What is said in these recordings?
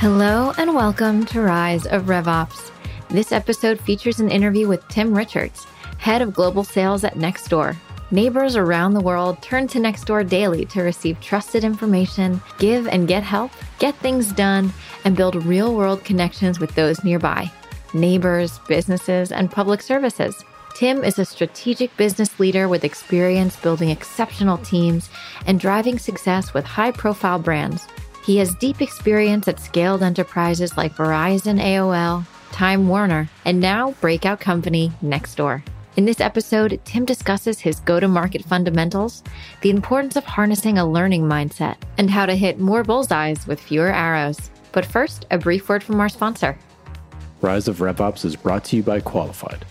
Hello and welcome to Rise of RevOps. This episode features an interview with Tim Richards, head of global sales at Nextdoor. Neighbors around the world turn to Nextdoor daily to receive trusted information, give and get help, get things done, and build real world connections with those nearby neighbors, businesses, and public services. Tim is a strategic business leader with experience building exceptional teams and driving success with high profile brands. He has deep experience at scaled enterprises like Verizon, AOL, Time Warner, and now breakout company Nextdoor. In this episode, Tim discusses his go to market fundamentals, the importance of harnessing a learning mindset, and how to hit more bullseyes with fewer arrows. But first, a brief word from our sponsor. Rise of RevOps is brought to you by Qualified.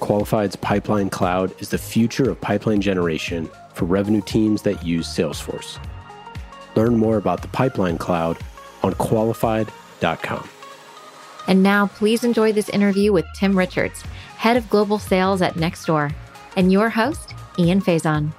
Qualified's Pipeline Cloud is the future of pipeline generation for revenue teams that use Salesforce. Learn more about the Pipeline Cloud on qualified.com. And now, please enjoy this interview with Tim Richards, head of global sales at Nextdoor, and your host, Ian Faison.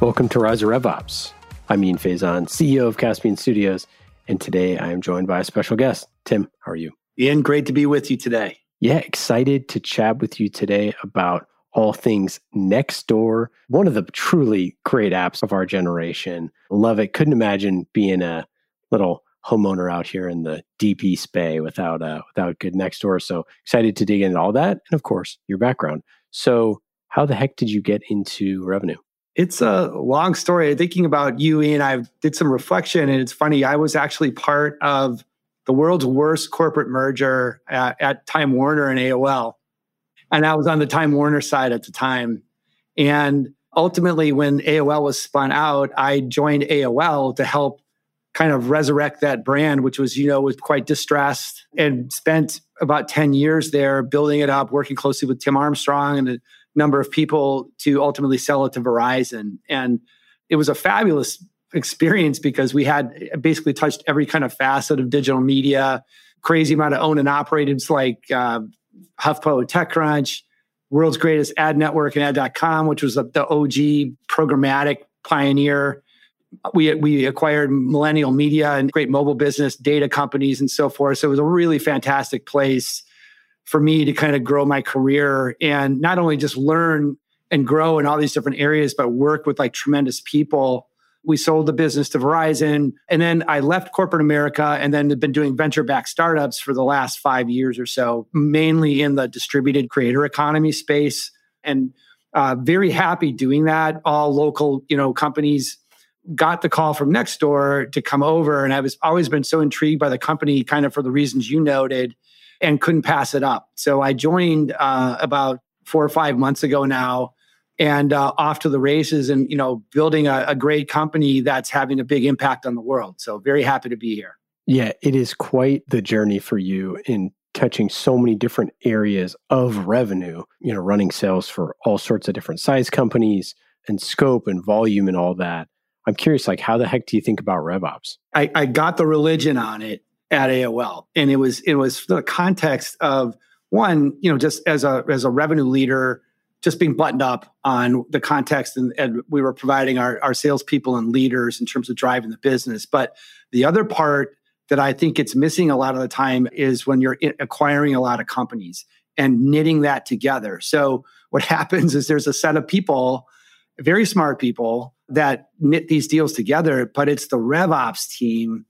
Welcome to Rise of RevOps. I'm Ian Faison, CEO of Caspian Studios, and today I am joined by a special guest. Tim, how are you? Ian, great to be with you today. Yeah, excited to chat with you today about all things Nextdoor, one of the truly great apps of our generation. Love it. Couldn't imagine being a little homeowner out here in the deep East Bay without uh, without good Nextdoor. So excited to dig into all that, and of course your background. So, how the heck did you get into revenue? It's a long story. Thinking about you, Ian, I did some reflection, and it's funny. I was actually part of the world's worst corporate merger at, at Time Warner and AOL. And I was on the Time Warner side at the time. And ultimately, when AOL was spun out, I joined AOL to help kind of resurrect that brand, which was, you know, was quite distressed and spent about 10 years there building it up, working closely with Tim Armstrong and a number of people to ultimately sell it to Verizon. And it was a fabulous experience because we had basically touched every kind of facet of digital media, crazy amount of owned and operated like uh, HuffPo, TechCrunch, world's greatest ad network and ad.com, which was the, the OG programmatic pioneer. We, we acquired millennial media and great mobile business data companies and so forth. So it was a really fantastic place for me to kind of grow my career and not only just learn and grow in all these different areas, but work with like tremendous people we sold the business to Verizon. And then I left corporate America and then have been doing venture backed startups for the last five years or so, mainly in the distributed creator economy space. And uh, very happy doing that. All local, you know, companies got the call from Nextdoor to come over. And I was always been so intrigued by the company, kind of for the reasons you noted, and couldn't pass it up. So I joined uh, about four or five months ago now and uh, off to the races and you know building a, a, great company that's having a big impact on the world. So very happy to be here. Yeah it is quite the journey for you in touching so many different areas of revenue you know running sales for all sorts of different size companies and scope and volume and all that. I'm curious like how the heck do you think about revops? I, I got the religion on it at aol and it was it was the context of one you know just as a as a revenue leader just being buttoned up on the context and, and, we were providing our, our salespeople and leaders in terms of driving the business. But the other part that I think it's missing a lot of the time is when you're acquiring a lot of companies and knitting that together. So what happens is there's a set of people, very smart people that knit these deals together, but it's the RevOps team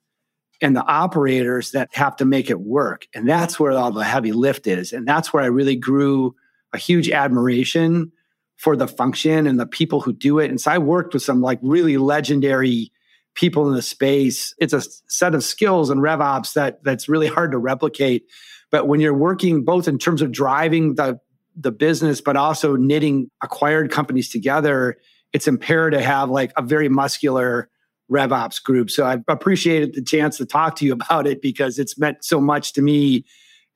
and the operators that have to make it work. And that's where all the heavy lift is. And that's where I really grew a huge admiration for the function and the people who do it. And so I worked with some like really legendary people in the space. It's a set of skills and RevOps that that's really hard to replicate. But when you're working both in terms of driving the the business, but also knitting acquired companies together, it's imperative to have like a very muscular RevOps group. So I've appreciated the chance to talk to you about it because it's meant so much to me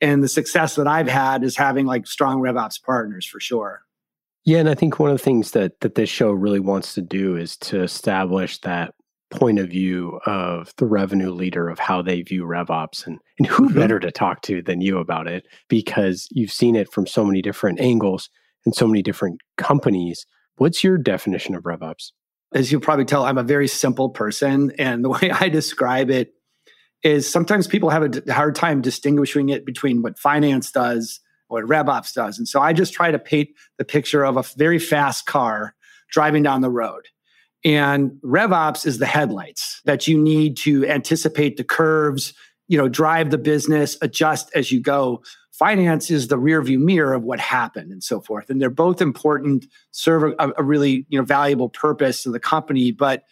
and the success that I've had is having like strong RevOps partners for sure. Yeah, and I think one of the things that that this show really wants to do is to establish that point of view of the revenue leader of how they view RevOps and, and who mm-hmm. better to talk to than you about it because you've seen it from so many different angles and so many different companies. What's your definition of RevOps? As you'll probably tell, I'm a very simple person. And the way I describe it is sometimes people have a hard time distinguishing it between what finance does, what RevOps does. And so I just try to paint the picture of a very fast car driving down the road. And RevOps is the headlights that you need to anticipate the curves, you know, drive the business, adjust as you go. Finance is the rear view mirror of what happened and so forth. And they're both important, serve a, a really, you know, valuable purpose to the company. But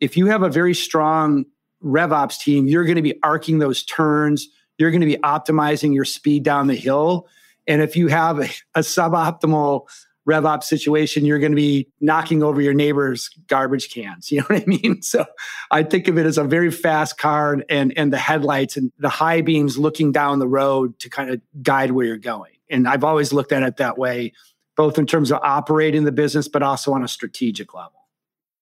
if you have a very strong RevOps team, you're going to be arcing those turns. You're going to be optimizing your speed down the hill. And if you have a, a suboptimal RevOps situation, you're going to be knocking over your neighbor's garbage cans. You know what I mean? So I think of it as a very fast car and, and the headlights and the high beams looking down the road to kind of guide where you're going. And I've always looked at it that way, both in terms of operating the business, but also on a strategic level.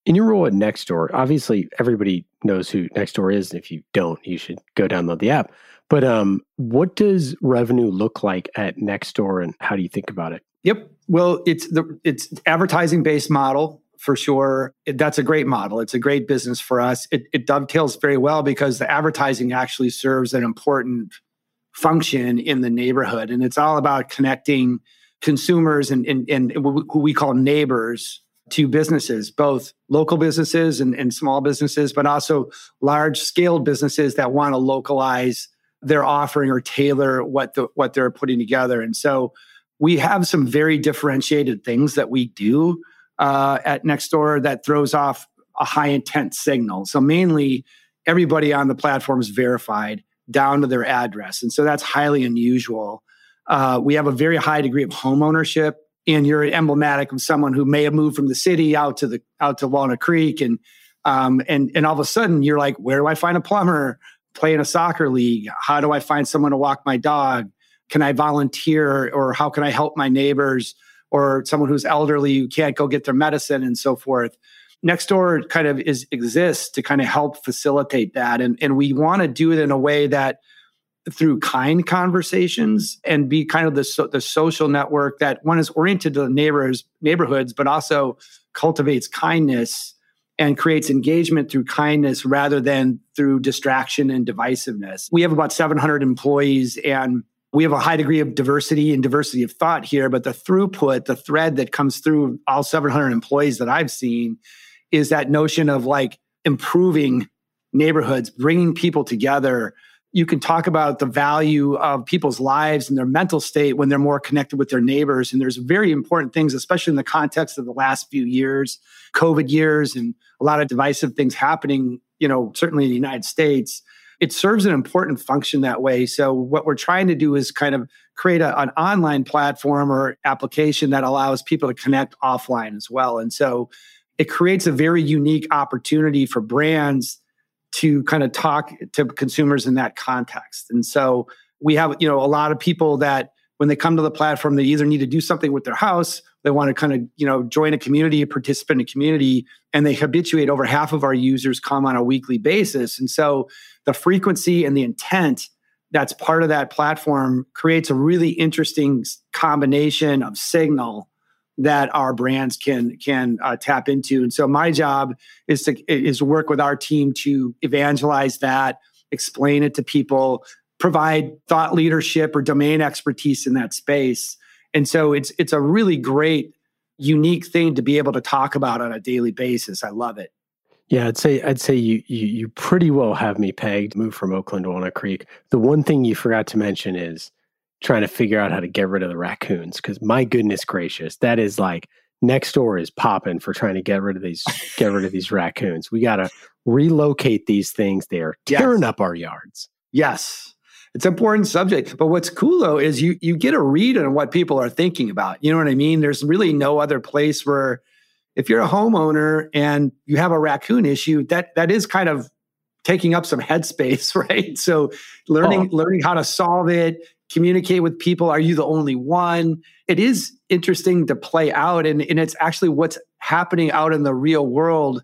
In your role at Nextdoor, obviously everybody knows who Nextdoor is. If you don't, you should go download the app. But um, what does revenue look like at Nextdoor, and how do you think about it? Yep. Well, it's the it's advertising based model for sure. It, that's a great model. It's a great business for us. It, it dovetails very well because the advertising actually serves an important function in the neighborhood, and it's all about connecting consumers and, and, and who we call neighbors to businesses, both local businesses and, and small businesses, but also large scale businesses that want to localize their offering or tailor what the what they're putting together. And so we have some very differentiated things that we do uh, at Nextdoor that throws off a high intent signal. So mainly, everybody on the platform is verified down to their address, and so that's highly unusual. Uh, we have a very high degree of home ownership, and you're emblematic of someone who may have moved from the city out to the out to Walnut Creek, and um, and and all of a sudden you're like, where do I find a plumber? Play in a soccer league? How do I find someone to walk my dog? can I volunteer or how can I help my neighbors or someone who's elderly who can't go get their medicine and so forth. Nextdoor kind of is exists to kind of help facilitate that. And, and we want to do it in a way that through kind conversations and be kind of the, so, the social network that one is oriented to the neighbors neighborhoods but also cultivates kindness and creates engagement through kindness rather than through distraction and divisiveness. We have about 700 employees and we have a high degree of diversity and diversity of thought here, but the throughput, the thread that comes through all 700 employees that I've seen is that notion of like improving neighborhoods, bringing people together. You can talk about the value of people's lives and their mental state when they're more connected with their neighbors. And there's very important things, especially in the context of the last few years, COVID years, and a lot of divisive things happening, you know, certainly in the United States it serves an important function that way. So what we're trying to do is kind of create a, an online platform or application that allows people to connect offline as well. And so it creates a very unique opportunity for brands to kind of talk to consumers in that context. And so we have, you know, a lot of people that when they come to the platform, they either need to do something with their house, they want to kind of, you know, join a community, participate in a community, and they habituate over half of our users come on a weekly basis. And so the frequency and the intent that's part of that platform creates a really interesting combination of signal that our brands can can uh, tap into. And so my job is to is work with our team to evangelize that, explain it to people, provide thought leadership or domain expertise in that space. And so it's it's a really great unique thing to be able to talk about on a daily basis. I love it. Yeah, I'd say I'd say you, you you pretty well have me pegged. Move from Oakland to Walnut Creek. The one thing you forgot to mention is trying to figure out how to get rid of the raccoons. Because my goodness gracious, that is like Nextdoor is popping for trying to get rid of these get rid of these raccoons. We got to relocate these things. They're tearing yes. up our yards. Yes, it's an important subject. But what's cool though is you you get a read on what people are thinking about. You know what I mean? There's really no other place where if you're a homeowner and you have a raccoon issue, that that is kind of taking up some headspace, right? So learning oh. learning how to solve it, communicate with people. Are you the only one? It is interesting to play out, and, and it's actually what's happening out in the real world.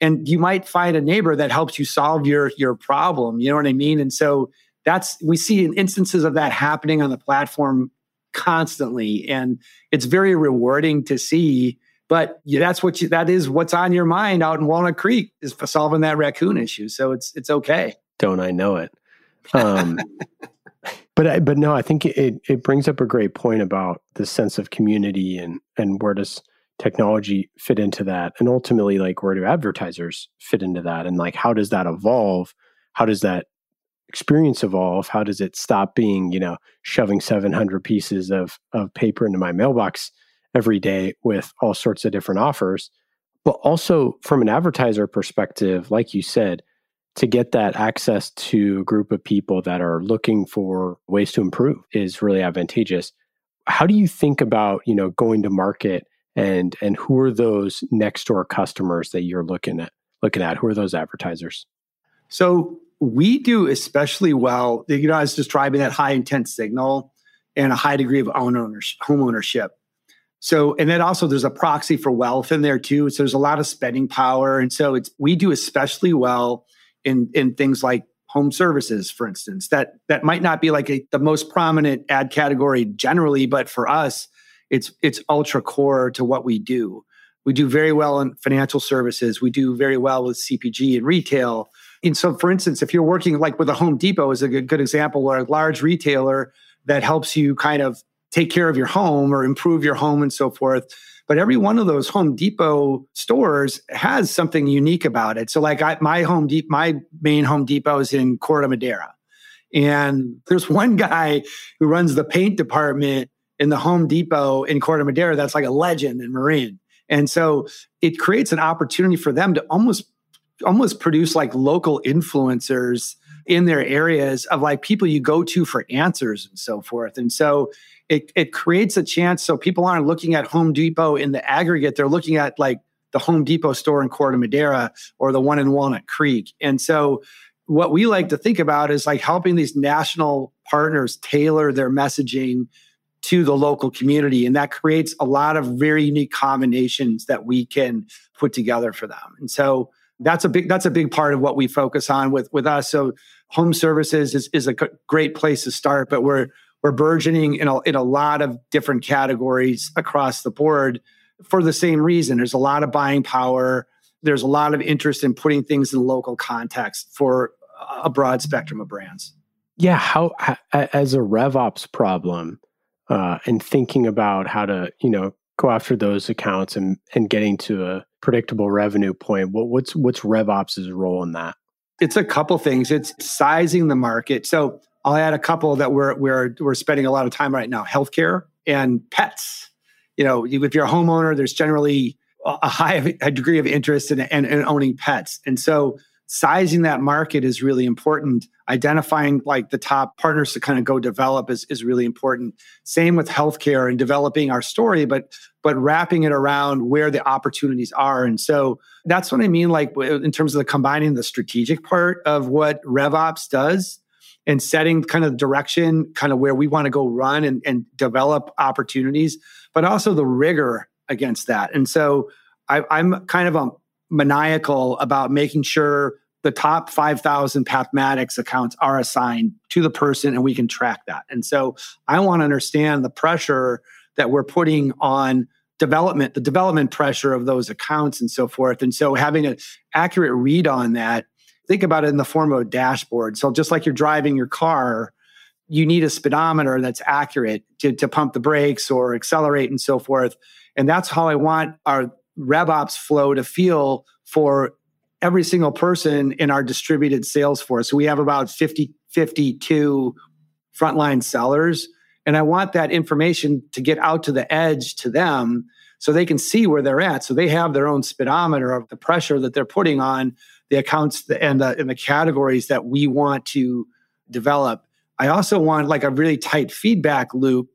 And you might find a neighbor that helps you solve your your problem. You know what I mean? And so that's we see instances of that happening on the platform constantly, and it's very rewarding to see but that's what you, that is what's on your mind out in Walnut Creek is solving that raccoon issue. So it's it's okay. Don't I know it? Um, but I, but no, I think it it brings up a great point about the sense of community and and where does technology fit into that, and ultimately like where do advertisers fit into that, and like how does that evolve? How does that experience evolve? How does it stop being you know shoving seven hundred pieces of of paper into my mailbox? every day with all sorts of different offers. But also from an advertiser perspective, like you said, to get that access to a group of people that are looking for ways to improve is really advantageous. How do you think about, you know, going to market and and who are those Nextdoor customers that you're looking at looking at? Who are those advertisers? So we do especially well, you know, I was describing that high intent signal and a high degree of own ownership, home ownership. So, and then also there's a proxy for wealth in there too. So there's a lot of spending power. And so it's, we do especially well in, in things like home services, for instance, that, that might not be like a, the most prominent ad category generally, but for us, it's, it's ultra core to what we do. We do very well in financial services. We do very well with CPG and retail. And so, for instance, if you're working like with a Home Depot is a good, good example, or a large retailer that helps you kind of take care of your home or improve your home and so forth. But every one of those Home Depot stores has something unique about it. So, like I, my Home Depot, my main Home Depot is in Corte Madera, and there's one guy who runs the paint department in the Home Depot in Corte Madera that's like a legend in Marin. And so it creates an opportunity for them to almost almost produce like local influencers in their areas of like people you go to for answers and so forth. And so it, it creates a chance so people aren't looking at Home Depot in the aggregate. They're looking at like the Home Depot store in Corte Madera or the one in Walnut Creek. And so what we like to think about is like helping these national partners tailor their messaging to the local community. And that creates a lot of very unique combinations that we can put together for them. And so that's a big that's a big part of what we focus on with with us. So home services is, is a great place to start, but we're we're burgeoning in a, in a lot of different categories across the board for the same reason. There's a lot of buying power. There's a lot of interest in putting things in local context for a broad spectrum of brands. Yeah, how, as a RevOps problem, uh, and thinking about how to you know go after those accounts and and getting to a predictable revenue point. What, what's what's RevOps' role in that? It's a couple things. It's sizing the market. So I'll add a couple that we're we're we're spending a lot of time right now: healthcare and pets. You know, if you're a homeowner, there's generally a high a degree of interest in, in, in owning pets, and so sizing that market is really important. Identifying like the top partners to kind of go develop is, is really important. Same with healthcare and developing our story, but but wrapping it around where the opportunities are. And so that's what I mean, like in terms of the combining the strategic part of what RevOps does and setting kind of direction, kind of where we want to go run and, and develop opportunities, but also the rigor against that. And so I, I'm kind of a maniacal about making sure the top 5,000 Pathmatics accounts are assigned to the person and we can track that. And so I want to understand the pressure that we're putting on development, the development pressure of those accounts and so forth. And so having an accurate read on that think about it in the form of a dashboard. So just like you're driving your car, you need a speedometer that's accurate to, to pump the brakes or accelerate and so forth. And that's how I want our RevOps flow to feel for every single person in our distributed sales force. So we have about 50, 52 frontline sellers. And I want that information to get out to the edge to them so they can see where they're at. So they have their own speedometer of the pressure that they're putting on the accounts and the, and the categories that we want to develop. I also want like a really tight feedback loop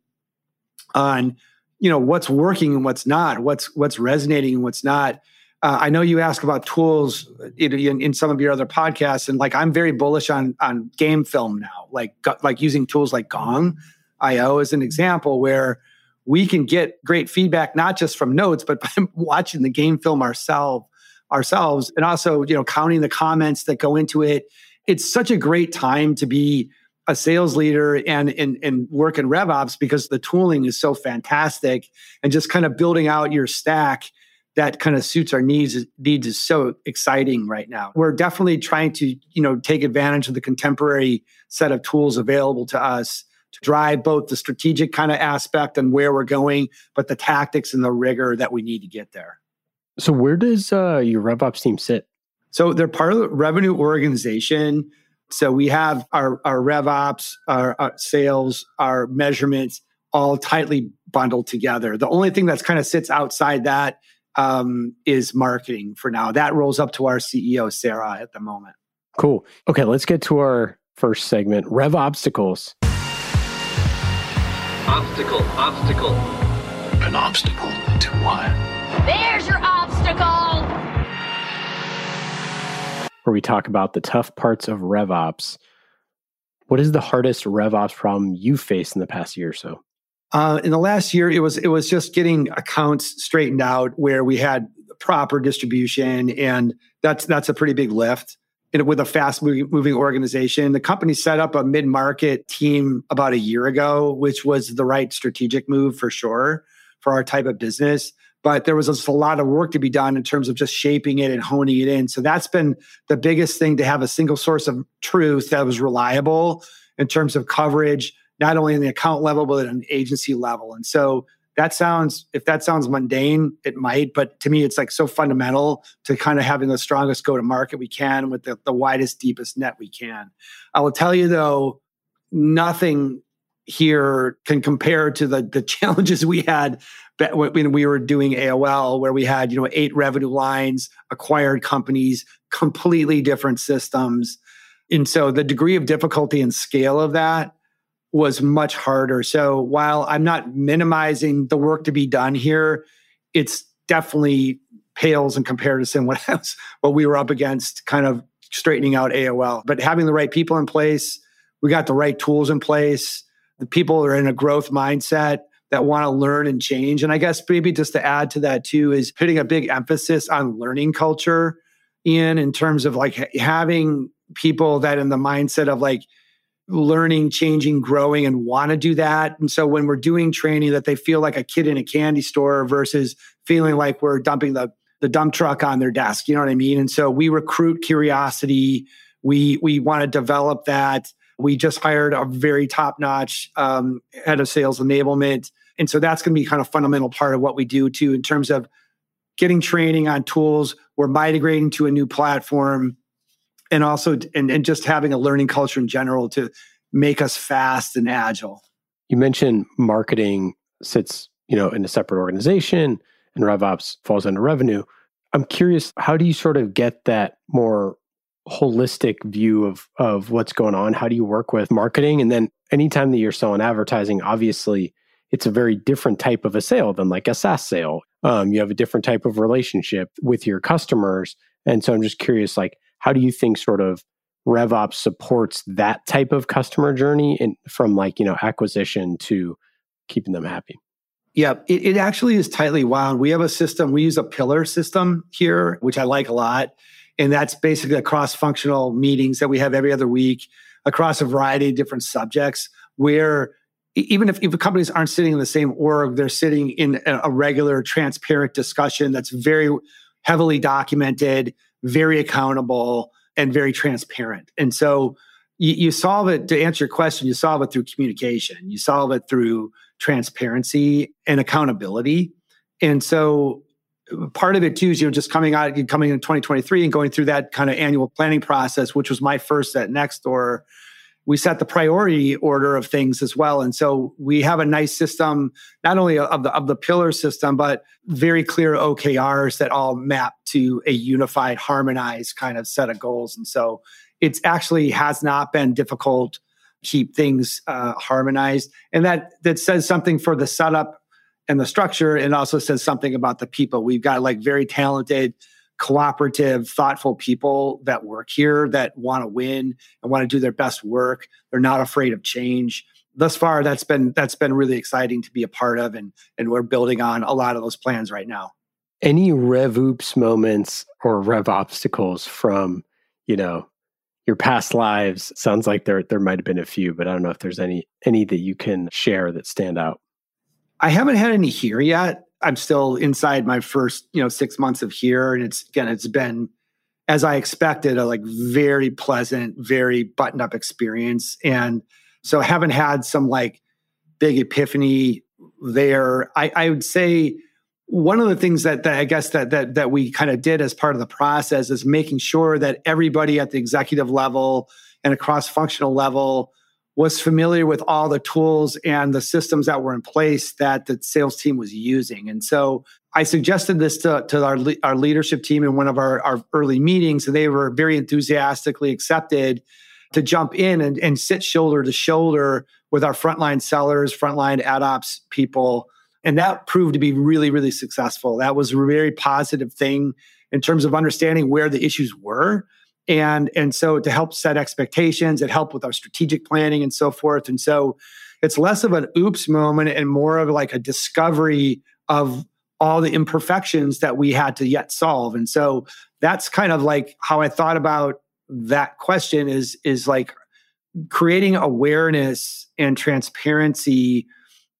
on you know what's working and what's not, what's what's resonating and what's not. Uh, I know you ask about tools in, in, in, some of your other podcasts, and like I'm very bullish on on game film now, like like using tools like Gong IO as an example, where we can get great feedback not just from notes, but by watching the game film ourselves ourselves and also you know counting the comments that go into it it's such a great time to be a sales leader and, and, and work in RevOps because the tooling is so fantastic and just kind of building out your stack that kind of suits our needs needs is so exciting right now. We're definitely trying to, you know, take advantage of the contemporary set of tools available to us to drive both the strategic kind of aspect and where we're going, but the tactics and the rigor that we need to get there. So where does uh, your RevOps team sit? So they're part of the revenue organization. So we have our, our RevOps, our, our sales, our measurements all tightly bundled together. The only thing that's kind of sits outside that um, is marketing for now. That rolls up to our CEO, Sarah, at the moment. Cool. Okay, let's get to our first segment Rev Obstacles. Obstacle, obstacle. An obstacle to what? There's your obstacle. Where we talk about the tough parts of RevOps. What is the hardest RevOps problem you faced in the past year or so? Uh, in the last year, it was it was just getting accounts straightened out where we had proper distribution, and that's that's a pretty big lift. And with a fast moving organization, the company set up a mid market team about a year ago, which was the right strategic move for sure for our type of business. But there was just a lot of work to be done in terms of just shaping it and honing it in. So that's been the biggest thing to have a single source of truth that was reliable in terms of coverage not only in the account level, but at an agency level. And so that sounds, if that sounds mundane, it might, but to me, it's like so fundamental to kind of having the strongest go to market we can with the, the widest, deepest net we can. I will tell you though, nothing here can compare to the the challenges we had when we were doing AOL, where we had you know eight revenue lines, acquired companies, completely different systems, and so the degree of difficulty and scale of that was much harder. So while I'm not minimizing the work to be done here, it's definitely pales in comparison what else, what we were up against kind of straightening out AOL. But having the right people in place, we got the right tools in place. The people are in a growth mindset that want to learn and change. And I guess maybe just to add to that too is putting a big emphasis on learning culture in in terms of like having people that in the mindset of like learning, changing, growing, and want to do that. And so when we're doing training, that they feel like a kid in a candy store versus feeling like we're dumping the the dump truck on their desk. You know what I mean? And so we recruit curiosity. We we want to develop that. We just hired a very top notch um, head of sales enablement, and so that's going to be kind of fundamental part of what we do too in terms of getting training on tools. We're migrating to a new platform and also and, and just having a learning culture in general to make us fast and agile. You mentioned marketing sits, you know, in a separate organization and RevOps falls under revenue. I'm curious, how do you sort of get that more holistic view of of what's going on? How do you work with marketing? And then anytime that you're selling advertising, obviously it's a very different type of a sale than like a SaaS sale. Um, you have a different type of relationship with your customers. And so I'm just curious, like, how do you think sort of RevOps supports that type of customer journey and from like, you know, acquisition to keeping them happy? Yeah, it, it, actually is tightly wound. We have a system, we use a pillar system here, which I like a lot. And that's basically a cross functional meetings that we have every other week across a variety of different subjects where even if, if companies aren't sitting in the same org, they're sitting in a regular, transparent discussion that's very heavily documented very accountable, and very transparent. And so you, you solve it to answer your question, you solve it through communication, you solve it through transparency and accountability. And so part of it too is you know just coming out coming in 2023 and going through that kind of annual planning process which was my first at next Nextdoor we set the priority order of things as well. And so we have a nice system, not only of the of the pillar system, but very clear OKRs that all map to a unified, harmonized kind of set of goals. And so it actually has not been difficult keep things uh, harmonized, and that that says something for the setup and the structure, and also says something about the people. We've got like very talented cooperative, thoughtful people that work here that want to win and want to do their best work. They're not afraid of change. Thus far, that's been that's been really exciting to be a part of, and and we're building on a lot of those plans right now. Any rev oops moments or rev obstacles from you know your past lives? Sounds like there there might have been a few, but I don't know if there's any any that you can share that stand out. I haven't had any here yet. I'm still inside my first, you know, six months of here. And it's again, it's been as I expected, a like very pleasant, very buttoned up experience. And so I haven't had some like big epiphany there. I, I would say one of the things that, that I guess that that that we kind of did as part of the process is making sure that everybody at the executive level and across functional level was familiar with all the tools and the systems that were in place that the sales team was using. And so I suggested this to, to our, our leadership team in one of our, our early meetings, and they were very enthusiastically accepted to jump in and, and sit shoulder to shoulder with our frontline sellers, frontline ad ops people. And that proved to be really, really successful. That was a very positive thing in terms of understanding where the issues were and and so to help set expectations it helped with our strategic planning and so forth. And so it's less of an oops moment and more of like a discovery of all the imperfections that we had to yet solve. And so that's kind of like how i thought about that question is is like creating awareness and transparency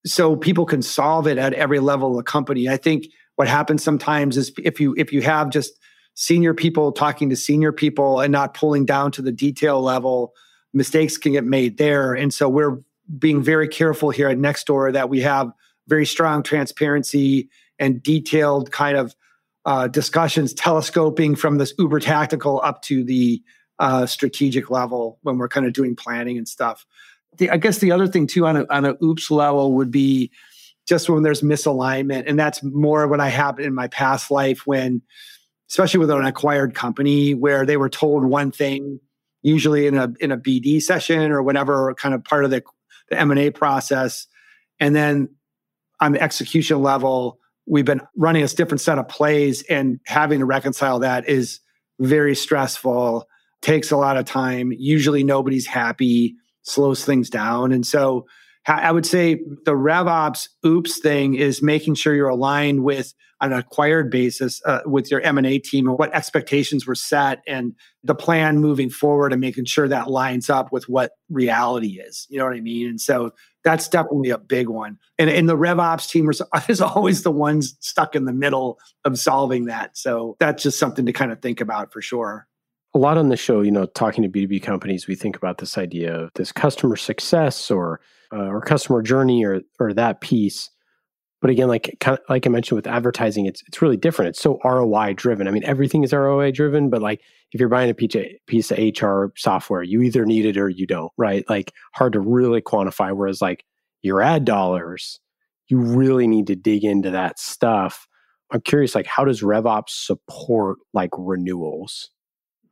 so people can solve it at every level of the company. I think what happens sometimes is if you if you have just senior people talking to senior people and not pulling down to the detail level, mistakes can get made there. And so we're being very careful here at Nextdoor that we have very strong transparency and detailed kind of uh, discussions, telescoping from this uber tactical up to the uh, strategic level when we're kind of doing planning and stuff. The, I guess the other thing too on a, on a oops level would be just when there's misalignment, and that's more what I have in my past life when especially with an acquired company where they were told one thing, usually in a in a BD session or whatever kind of part of the, the M&A process. And then on the execution level, we've been running a different set of plays and having to reconcile that is very stressful, takes a lot of time. Usually nobody's happy, slows things down. And so I would say the RevOps oops thing is making sure you're aligned with an acquired basis uh, with your M&A team and what expectations were set and the plan moving forward and making sure that lines up with what reality is. You know what I mean? And so that's definitely a big one. And, and the RevOps team is always the ones stuck in the middle of solving that. So that's just something to kind of think about for sure a lot on the show, you know, talking to B2B companies, we think about this idea of this customer success or uh, or customer journey or or that piece. But again, like kind of, like I mentioned with advertising, it's it's really different. It's so ROI driven. I mean, everything is ROI driven, but like if you're buying a piece of, piece of HR software, you either need it or you don't, right? Like hard to really quantify. Whereas like your ad dollars, you really need to dig into that stuff. I'm curious, like how does RevOps support like renewals?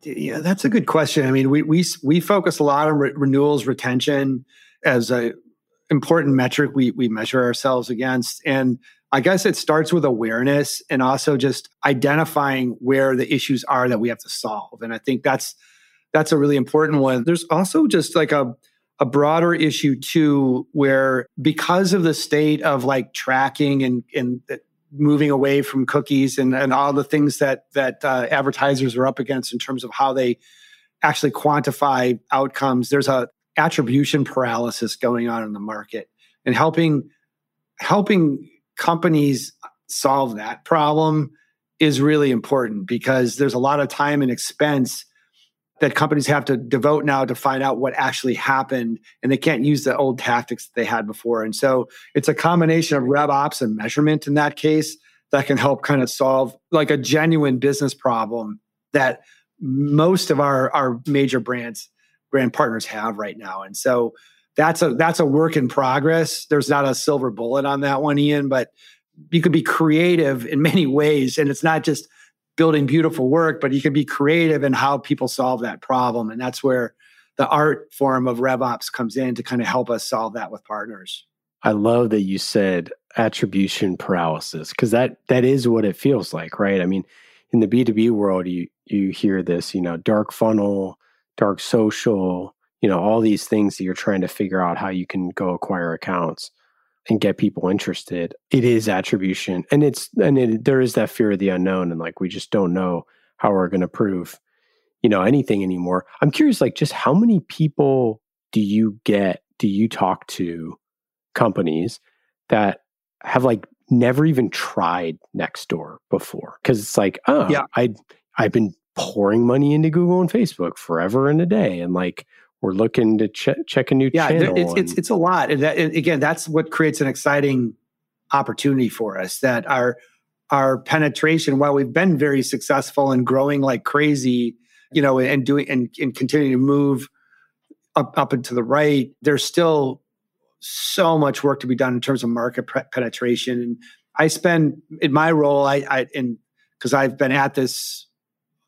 Yeah, that's a good question. I mean, we we we focus a lot on re- renewals retention as a important metric we we measure ourselves against and I guess it starts with awareness and also just identifying where the issues are that we have to solve. And I think that's that's a really important one. There's also just like a a broader issue too, where because of the state of like tracking and and moving away from cookies and, and all the things that that uh, advertisers are up against in terms of how they actually quantify outcomes, there's a attribution paralysis going on in the market and helping helping companies solve that problem is really important because there's a lot of time and expense that companies have to devote now to find out what actually happened and they can't use the old tactics that they had before and so it's a combination of rev ops and measurement in that case that can help kind of solve like a genuine business problem that most of our our major brands brand partners have right now. And so that's a that's a work in progress. There's not a silver bullet on that one, Ian, but you could be creative in many ways. And it's not just building beautiful work, but you can be creative in how people solve that problem. And that's where the art form of RevOps comes in to kind of help us solve that with partners. I love that you said attribution paralysis because that that is what it feels like, right? I mean, in the B2B world, you you hear this, you know, dark funnel, dark social, you know, all these things that you're trying to figure out how you can go acquire accounts and get people interested. It is attribution. And it's and it, there is that fear of the unknown and like we just don't know how we're going to prove you know anything anymore. I'm curious like just how many people do you get do you talk to companies that have like never even tried Nextdoor before because it's like, oh, yeah. I I've been pouring money into Google and Facebook forever and a day, and like we're looking to ch- check a new yeah, channel. it's, it's it's a lot, and, that, and again, that's what creates an exciting opportunity for us. That our our penetration, while we've been very successful and growing like crazy, you know, and doing and, and continuing to move up up and to the right, there's still so much work to be done in terms of market pre- penetration. And I spend in my role, I, I in because I've been at this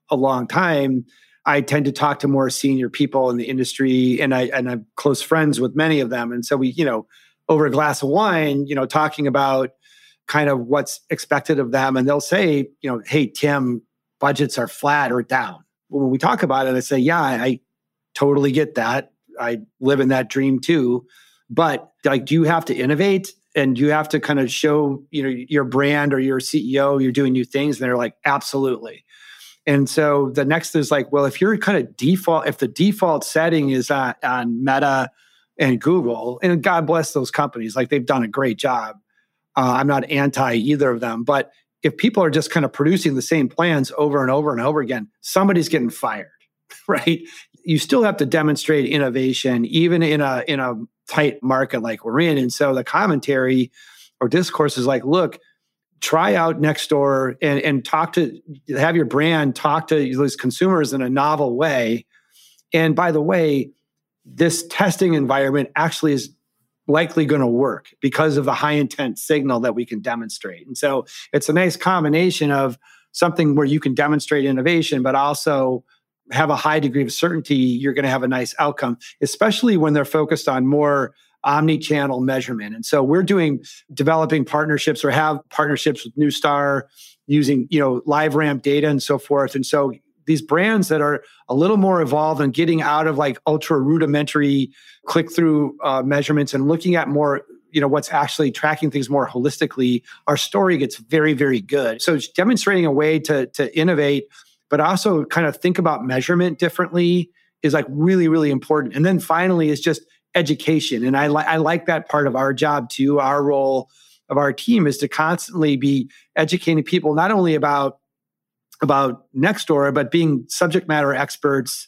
a long time. I tend to talk to more senior people in the industry, and I and I'm close friends with many of them. And so we, you know, over a glass of wine, you know, talking about kind of what's expected of them, and they'll say, you know, hey Tim, budgets are flat or down. When we talk about it, I say, yeah, I totally get that. I live in that dream too. But like, do you have to innovate? And do you have to kind of show, you know, your brand or your CEO, you're doing new things. And they're like, absolutely. And so the next is like, well, if you're kind of default, if the default setting is on, on Meta and Google, and God bless those companies, like they've done a great job. Uh, I'm not anti either of them, but if people are just kind of producing the same plans over and over and over again, somebody's getting fired, right? You still have to demonstrate innovation, even in a in a tight market like we're in. And so the commentary or discourse is like, look, try out Nextdoor and, and talk to have your brand talk to those consumers in a novel way. And by the way, this testing environment actually is likely going to work because of the high intent signal that we can demonstrate. And so it's a nice combination of something where you can demonstrate innovation, but also have a high degree of certainty you're going to have a nice outcome, especially when they're focused on more omni-channel measurement. And so we're doing developing partnerships or have partnerships with Neustar using, you know, LiveRamp data and so forth. And so these brands that are a little more evolved and getting out of like ultra rudimentary click through uh, measurements and looking at more you know what's actually tracking things more holistically our story gets very very good so demonstrating a way to to innovate but also kind of think about measurement differently is like really really important and then finally is just education. And i like i like that part of our job too. Our role of our team is to constantly be educating people not only about about Nextdoor, but being subject matter experts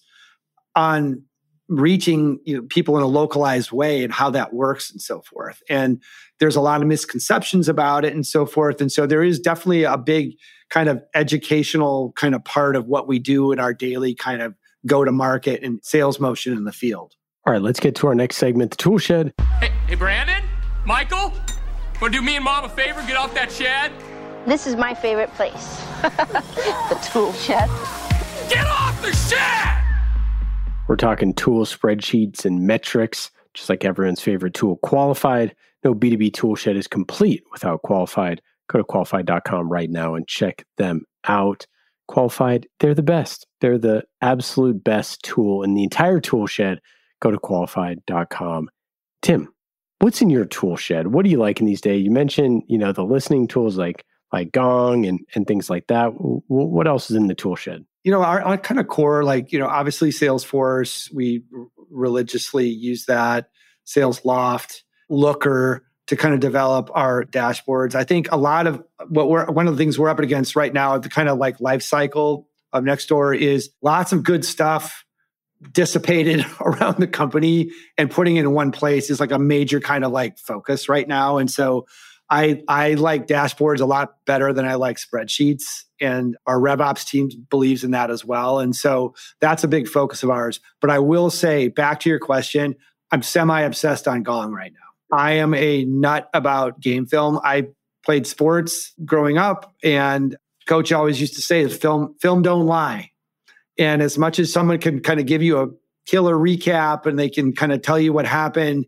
on reaching you know, people in a localized way and how that works and so forth. And there's a lot of misconceptions about it and so forth. And so there is definitely a big kind of educational kind of part of what we do in our daily kind of go to market and sales motion in the field. All right, let's get to our next segment, the tool shed. Hey, hey Brandon, Michael, want to do me and mom a favor? Get off that shed. This is my favorite place. the tool shed. Get off the shed! We're talking tool spreadsheets and metrics, just like everyone's favorite tool, Qualified. No B2B tool shed is complete without Qualified. Go to qualified.com right now and check them out. Qualified, they're the best. They're the absolute best tool in the entire tool shed. Go to qualified.com. Tim, what's in your tool shed? What do you like in these days? You mentioned, you know, the listening tools like like Gong and and things like that. What else is in the tool shed? You know, our, our kind of core, like you know, obviously Salesforce. We religiously use that. Salesloft, Looker to kind of develop our dashboards. I think a lot of what we're one of the things we're up against right now, the kind of like life cycle of Nextdoor is lots of good stuff dissipated around the company and putting it in one place is like a major kind of like focus right now. And so I I like dashboards a lot better than I like spreadsheets. And our RevOps team believes in that as well. And so that's a big focus of ours. But I will say, back to your question, I'm semi obsessed on Gong right now. I am a nut about game film. I played sports growing up, and coach always used to say, "Film, film don't lie." And as much as someone can kind of give you a killer recap and they can kind of tell you what happened,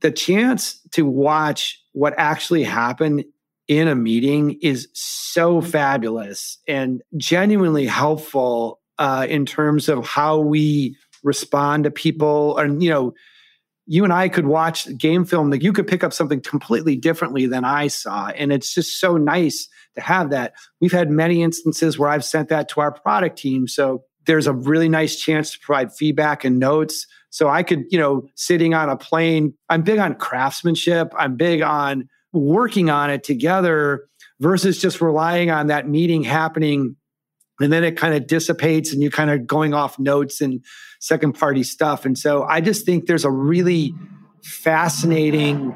the chance to watch what actually happened in a meeting is so fabulous and genuinely helpful uh, in terms of how we respond to people and you know you and I could watch game film that you could pick up something completely differently than I saw. And it's just so nice to have that. We've had many instances where I've sent that to our product team. So there's a really nice chance to provide feedback and notes. So I could, you know, sitting on a plane, I'm big on craftsmanship. I'm big on working on it together versus just relying on that meeting happening and then it kind of dissipates and you're kind of going off notes and second party stuff and so i just think there's a really fascinating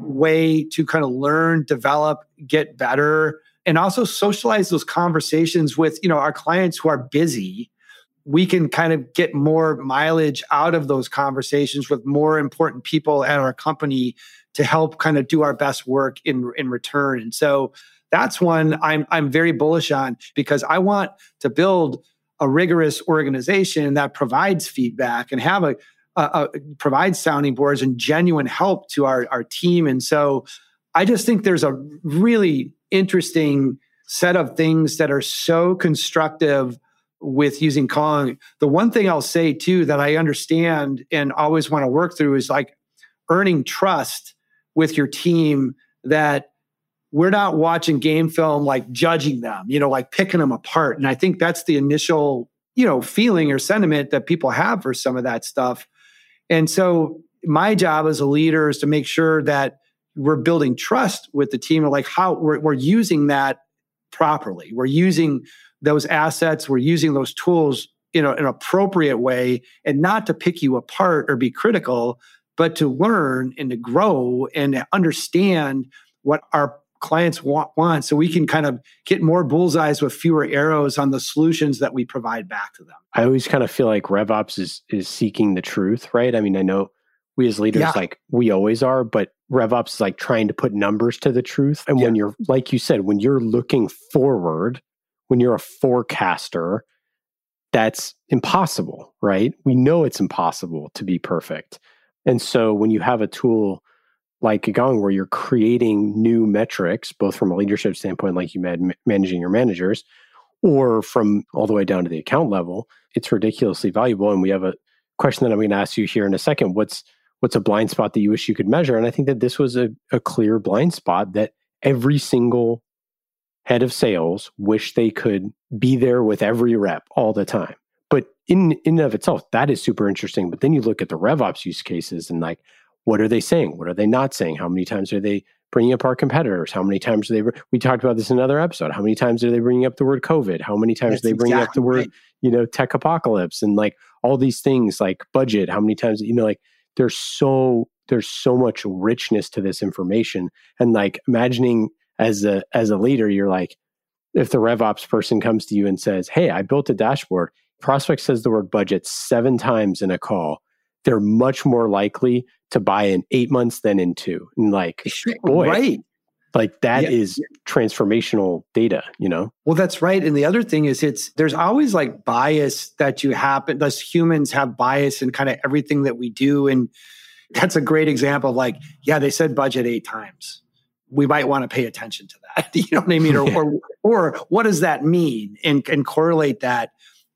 way to kind of learn develop get better and also socialize those conversations with you know our clients who are busy we can kind of get more mileage out of those conversations with more important people at our company to help kind of do our best work in in return and so that's one I'm I'm very bullish on because I want to build a rigorous organization that provides feedback and have a, a, a provides sounding boards and genuine help to our, our team. And so I just think there's a really interesting set of things that are so constructive with using Gong. The one thing I'll say too that I understand and always want to work through is like earning trust with your team that we're not watching game film like judging them, you know, like picking them apart. And I think that's the initial, you know, feeling or sentiment that people have for some of that stuff. And so my job as a leader is to make sure that we're building trust with the team, like how we're, we're using that properly. We're using those assets, we're using those tools in a, an appropriate way and not to pick you apart or be critical, but to learn and to grow and to understand what our clients want, want so we can kind of get more bullseyes with fewer arrows on the solutions that we provide back to them. I always kind of feel like RevOps is is seeking the truth, right? I mean, I know we as leaders, yeah. like we always are, but RevOps is like trying to put numbers to the truth. And yeah. when you're, like you said, when you're looking forward, when you're a forecaster, that's impossible, right? We know it's impossible to be perfect. And so when you have a tool like Gong, where you're creating new metrics, both from a leadership standpoint, like you met managing your managers, or from all the way down to the account level, it's ridiculously valuable. And we have a question that I'm going to ask you here in a second. What's what's a blind spot that you wish you could measure? And I think that this was a, a clear blind spot that every single head of sales wish they could be there with every rep all the time. But in in and of itself, that is super interesting. But then you look at the RevOps use cases and like, what are they saying? What are they not saying? How many times are they bringing up our competitors? How many times are they? We talked about this in another episode. How many times are they bringing up the word COVID? How many times That's are they bringing exactly up the word, right. you know, tech apocalypse and like all these things like budget? How many times, you know, like there's so there's so much richness to this information, and like imagining as a as a leader, you're like, if the RevOps person comes to you and says, "Hey, I built a dashboard," prospect says the word budget seven times in a call they're much more likely to buy in eight months than in two. And like, boy, right. Like that yeah. is transformational data, you know? Well, that's right. And the other thing is it's there's always like bias that you happen us humans have bias in kind of everything that we do. And that's a great example of like, yeah, they said budget eight times. We might want to pay attention to that. you know what I mean? Or, or, or what does that mean? And, and correlate that.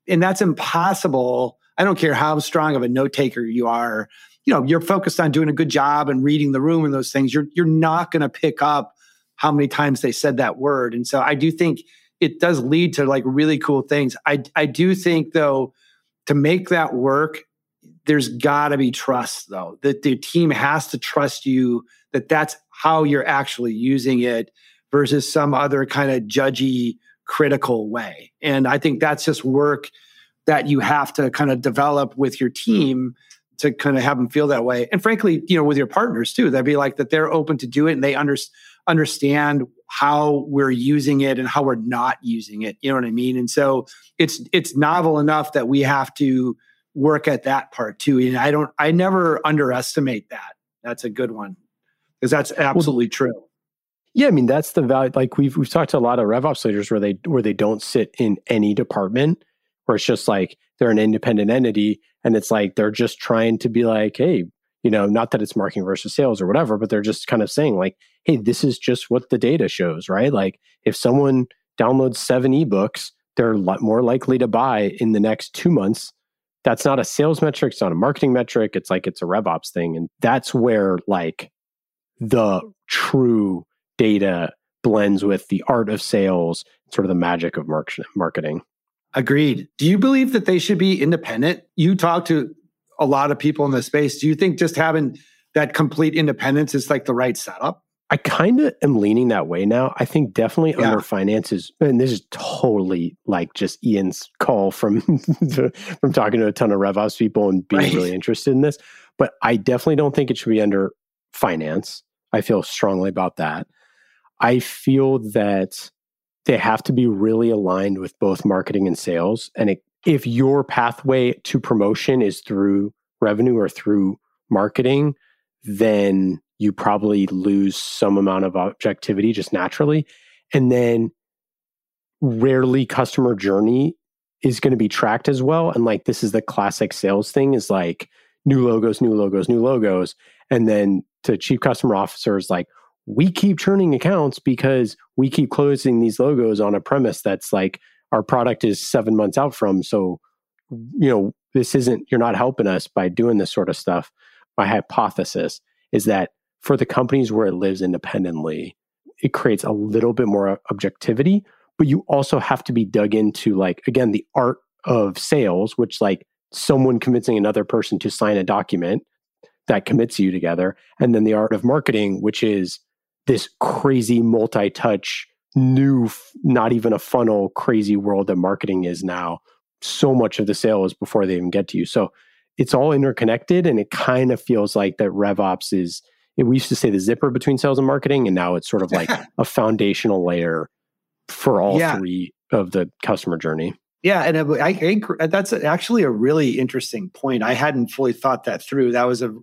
And that's impossible I don't care how strong of a note taker you are. You know, you're focused on doing a good job and reading the room and those things. You're you're not going to pick up how many times they said that word. And so I do think it does lead to like really cool things. I I do think though to make that work, there's got to be trust though. That the team has to trust you that that's how you're actually using it versus some other kind of judgy critical way. And I think that's just work that you have to kind of develop with your team to kind of have them feel that way. And frankly, you know, with your partners too, that'd be like that they're open to do it and they under, understand how we're using it and how we're not using it. You know what I mean? And so it's it's novel enough that we have to work at that part too. And I don't I never underestimate that. That's a good one. Because that's absolutely well, true. Yeah, I mean that's the value. Like we've we've talked to a lot of RevOps leaders where they where they don't sit in any department, where it's just like they're an independent entity and it's like they're just trying to be like, hey, you know, not that it's marketing versus sales or whatever, but they're just kind of saying like, hey, this is just what the data shows, right? Like if someone downloads seven ebooks, they're more likely to buy in the next two months. That's not a sales metric. It's not a marketing metric. It's like it's a RevOps thing. And that's where like the true data blends with the art of sales, sort of the magic of marketing. Agreed. Do you believe that they should be independent? You talk to a lot of people in the space. Do you think just having that complete independence is like the right setup? I kind of am leaning that way now. I think definitely Yeah. under finances, and this is totally like just Ian's call from from talking to a ton of RevOps people and being Right. really interested in this. But I definitely don't think it should be under finance. I feel strongly about that. I feel that they have to be really aligned with both marketing and sales. And it, if your pathway to promotion is through revenue or through marketing, then you probably lose some amount of objectivity just naturally. And then rarely customer journey is going to be tracked as well. And like this is the classic sales thing is like new logos, new logos, new logos. And then to chief customer officers, like we keep churning accounts because we keep closing these logos on a premise that's like our product is seven months out from. So, you know, this isn't, you're not helping us by doing this sort of stuff. My hypothesis is that for the companies where it lives independently, it creates a little bit more objectivity, but you also have to be dug into, like, again, the art of sales, which, like, someone convincing another person to sign a document that commits you together. And then the art of marketing, which is this crazy multi touch, new, not even a funnel, crazy world that marketing is now. So much of the sale is before they even get to you. So it's all interconnected. And it kind of feels like that RevOps is, we used to say the zipper between sales and marketing. And now it's sort of like a foundational layer for all Yeah. three of the customer journey. Yeah, and I, I agree- that's actually a really interesting point. I hadn't fully thought that through. That was a.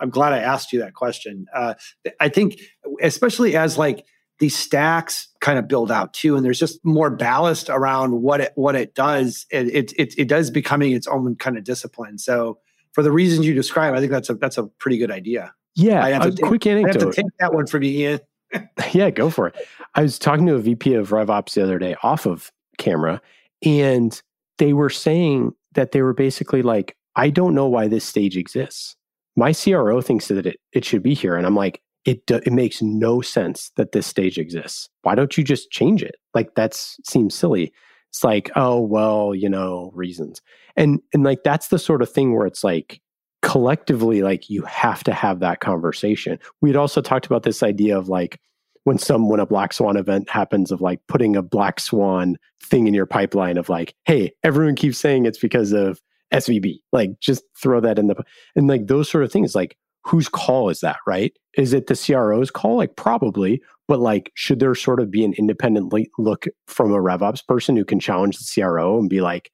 I'm glad I asked you that question. Uh, I think, especially as like these stacks kind of build out too, and there's just more ballast around what it what it does. It it it, it does becoming its own kind of discipline. So for the reasons you describe, I think that's a that's a pretty good idea. Yeah. I have A to quick I have to anecdote. take that one from you, Ian. Yeah, go for it. I was talking to a VP of RevOps the other day off of camera, and they were saying that they were basically like, I don't know why this stage exists. My CRO thinks that it, it should be here. And I'm like, it, do, it makes no sense that this stage exists. Why don't you just change it? Like, that seems silly. It's like, oh, well, you know, reasons. And, and like, that's the sort of thing where it's like, collectively, like, you have to have that conversation. We'd also talked about this idea of like, when some when a black swan event happens of like putting a black swan thing in your pipeline of like hey everyone keeps saying it's because of svb like just throw that in the and like those sort of things like whose call is that right is it the cro's call like probably but like should there sort of be an independently look from a revops person who can challenge the cro and be like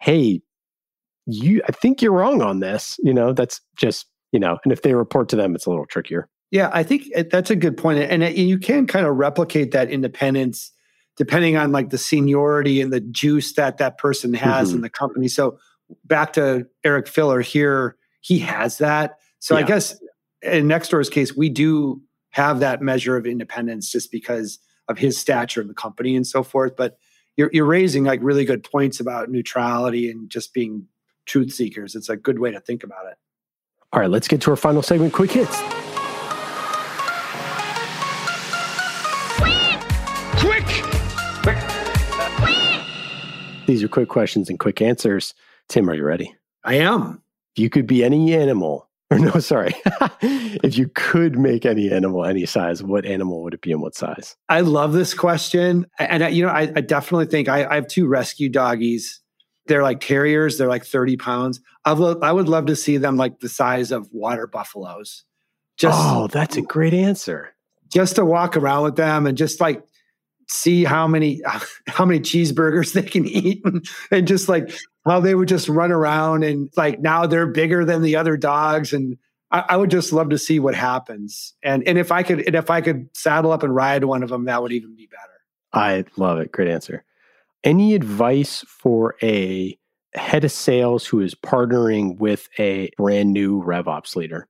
hey you i think you're wrong on this you know that's just you know and if they report to them it's a little trickier Yeah, I think that's a good point. and you can kind of replicate that independence depending on like the seniority and the juice that that person has Mhm. in the company. So back to Eric Filler here, he has that. So I guess in Nextdoor's case, we do have that measure of independence just because of his stature in the company and so forth. But you're you're raising like really good points about neutrality and just being truth seekers. It's a good way to think about it. all right let's get to our final segment quick hits Quick! These are quick questions and quick answers. Tim, are you ready? I am. If you could be any animal, or no, sorry, if you could make any animal any size, what animal would it be and what size? I love this question. And, I, you know, I, I definitely think I, I have two rescue doggies. They're like terriers. They're like 30 pounds. I would, I would love to see them like the size of water buffaloes. Just, oh, that's a great answer. just to walk around with them and just like see how many how many cheeseburgers they can eat and, and just like how they would just run around and like now they're bigger than the other dogs and I, I would just love to see what happens and and if I could and if I could saddle up and ride one of them that would even be better. I love it. Great answer. Any advice for a head of sales who is partnering with a brand new RevOps leader?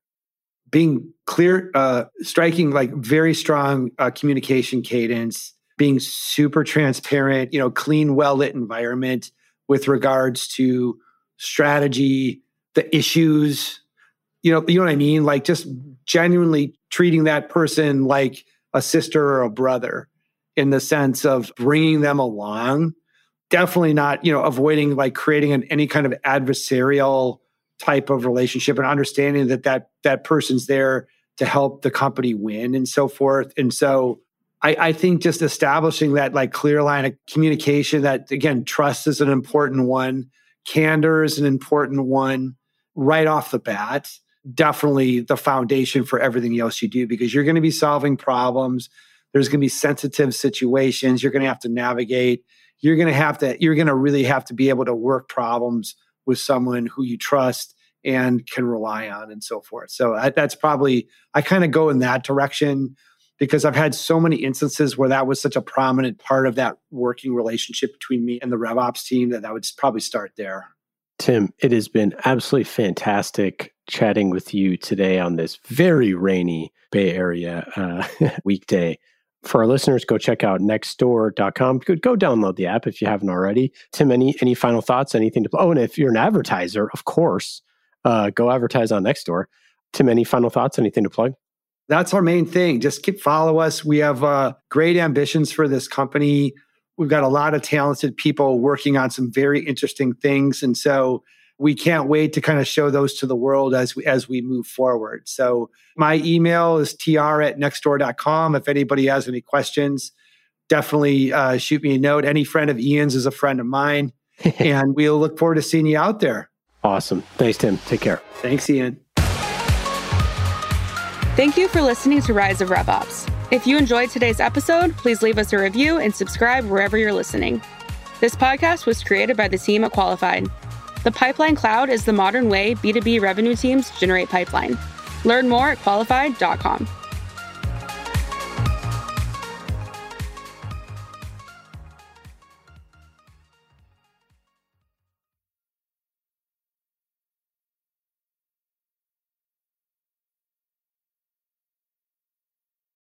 being clear, uh, striking like very strong uh, communication cadence, being super transparent, you know, clean, well lit environment with regards to strategy, the issues, you know, you know what I mean? Like just genuinely treating that person like a sister or a brother in the sense of bringing them along. Definitely not, you know, avoiding like creating an, any kind of adversarial type of relationship and understanding that that that person's there to help the company win and so forth. And so I, I, think just establishing that like clear line of communication that again, trust is an important one, candor is an important one right off the bat. Definitely the foundation for everything else you do because you're going to be solving problems. There's going to be sensitive situations you're going to have to navigate. You're going to have to, you're going to really have to be able to work problems with someone who you trust and can rely on and so forth. So I, that's probably, I kind of go in that direction because I've had so many instances where that was such a prominent part of that working relationship between me and the RevOps team that I would probably start there. Tim, it has been absolutely fantastic chatting with you today on this very rainy Bay Area uh, weekday. For our listeners, go check out nextdoor.com. Go, go download the app if you haven't already. Tim, any any final thoughts? Anything to? Oh, and if you're an advertiser, of course, uh, go advertise on Nextdoor. Tim, any final thoughts? Anything to plug? That's our main thing. Just keep follow us. We have uh, great ambitions for this company. We've got a lot of talented people working on some very interesting things, and so we can't wait to kind of show those to the world as we as we move forward. So my email is tr at nextdoor.com. If anybody has any questions, definitely uh, shoot me a note. Any friend of Ian's is a friend of mine, and we'll look forward to seeing you out there. Awesome. Thanks, Tim. Take care. Thanks, Ian. Thank you for listening to Rise of RevOps. If you enjoyed today's episode, please leave us a review and subscribe wherever you're listening. This podcast was created by the team at Qualified. The Pipeline Cloud is the modern way B2B revenue teams generate pipeline. Learn more at qualified.com.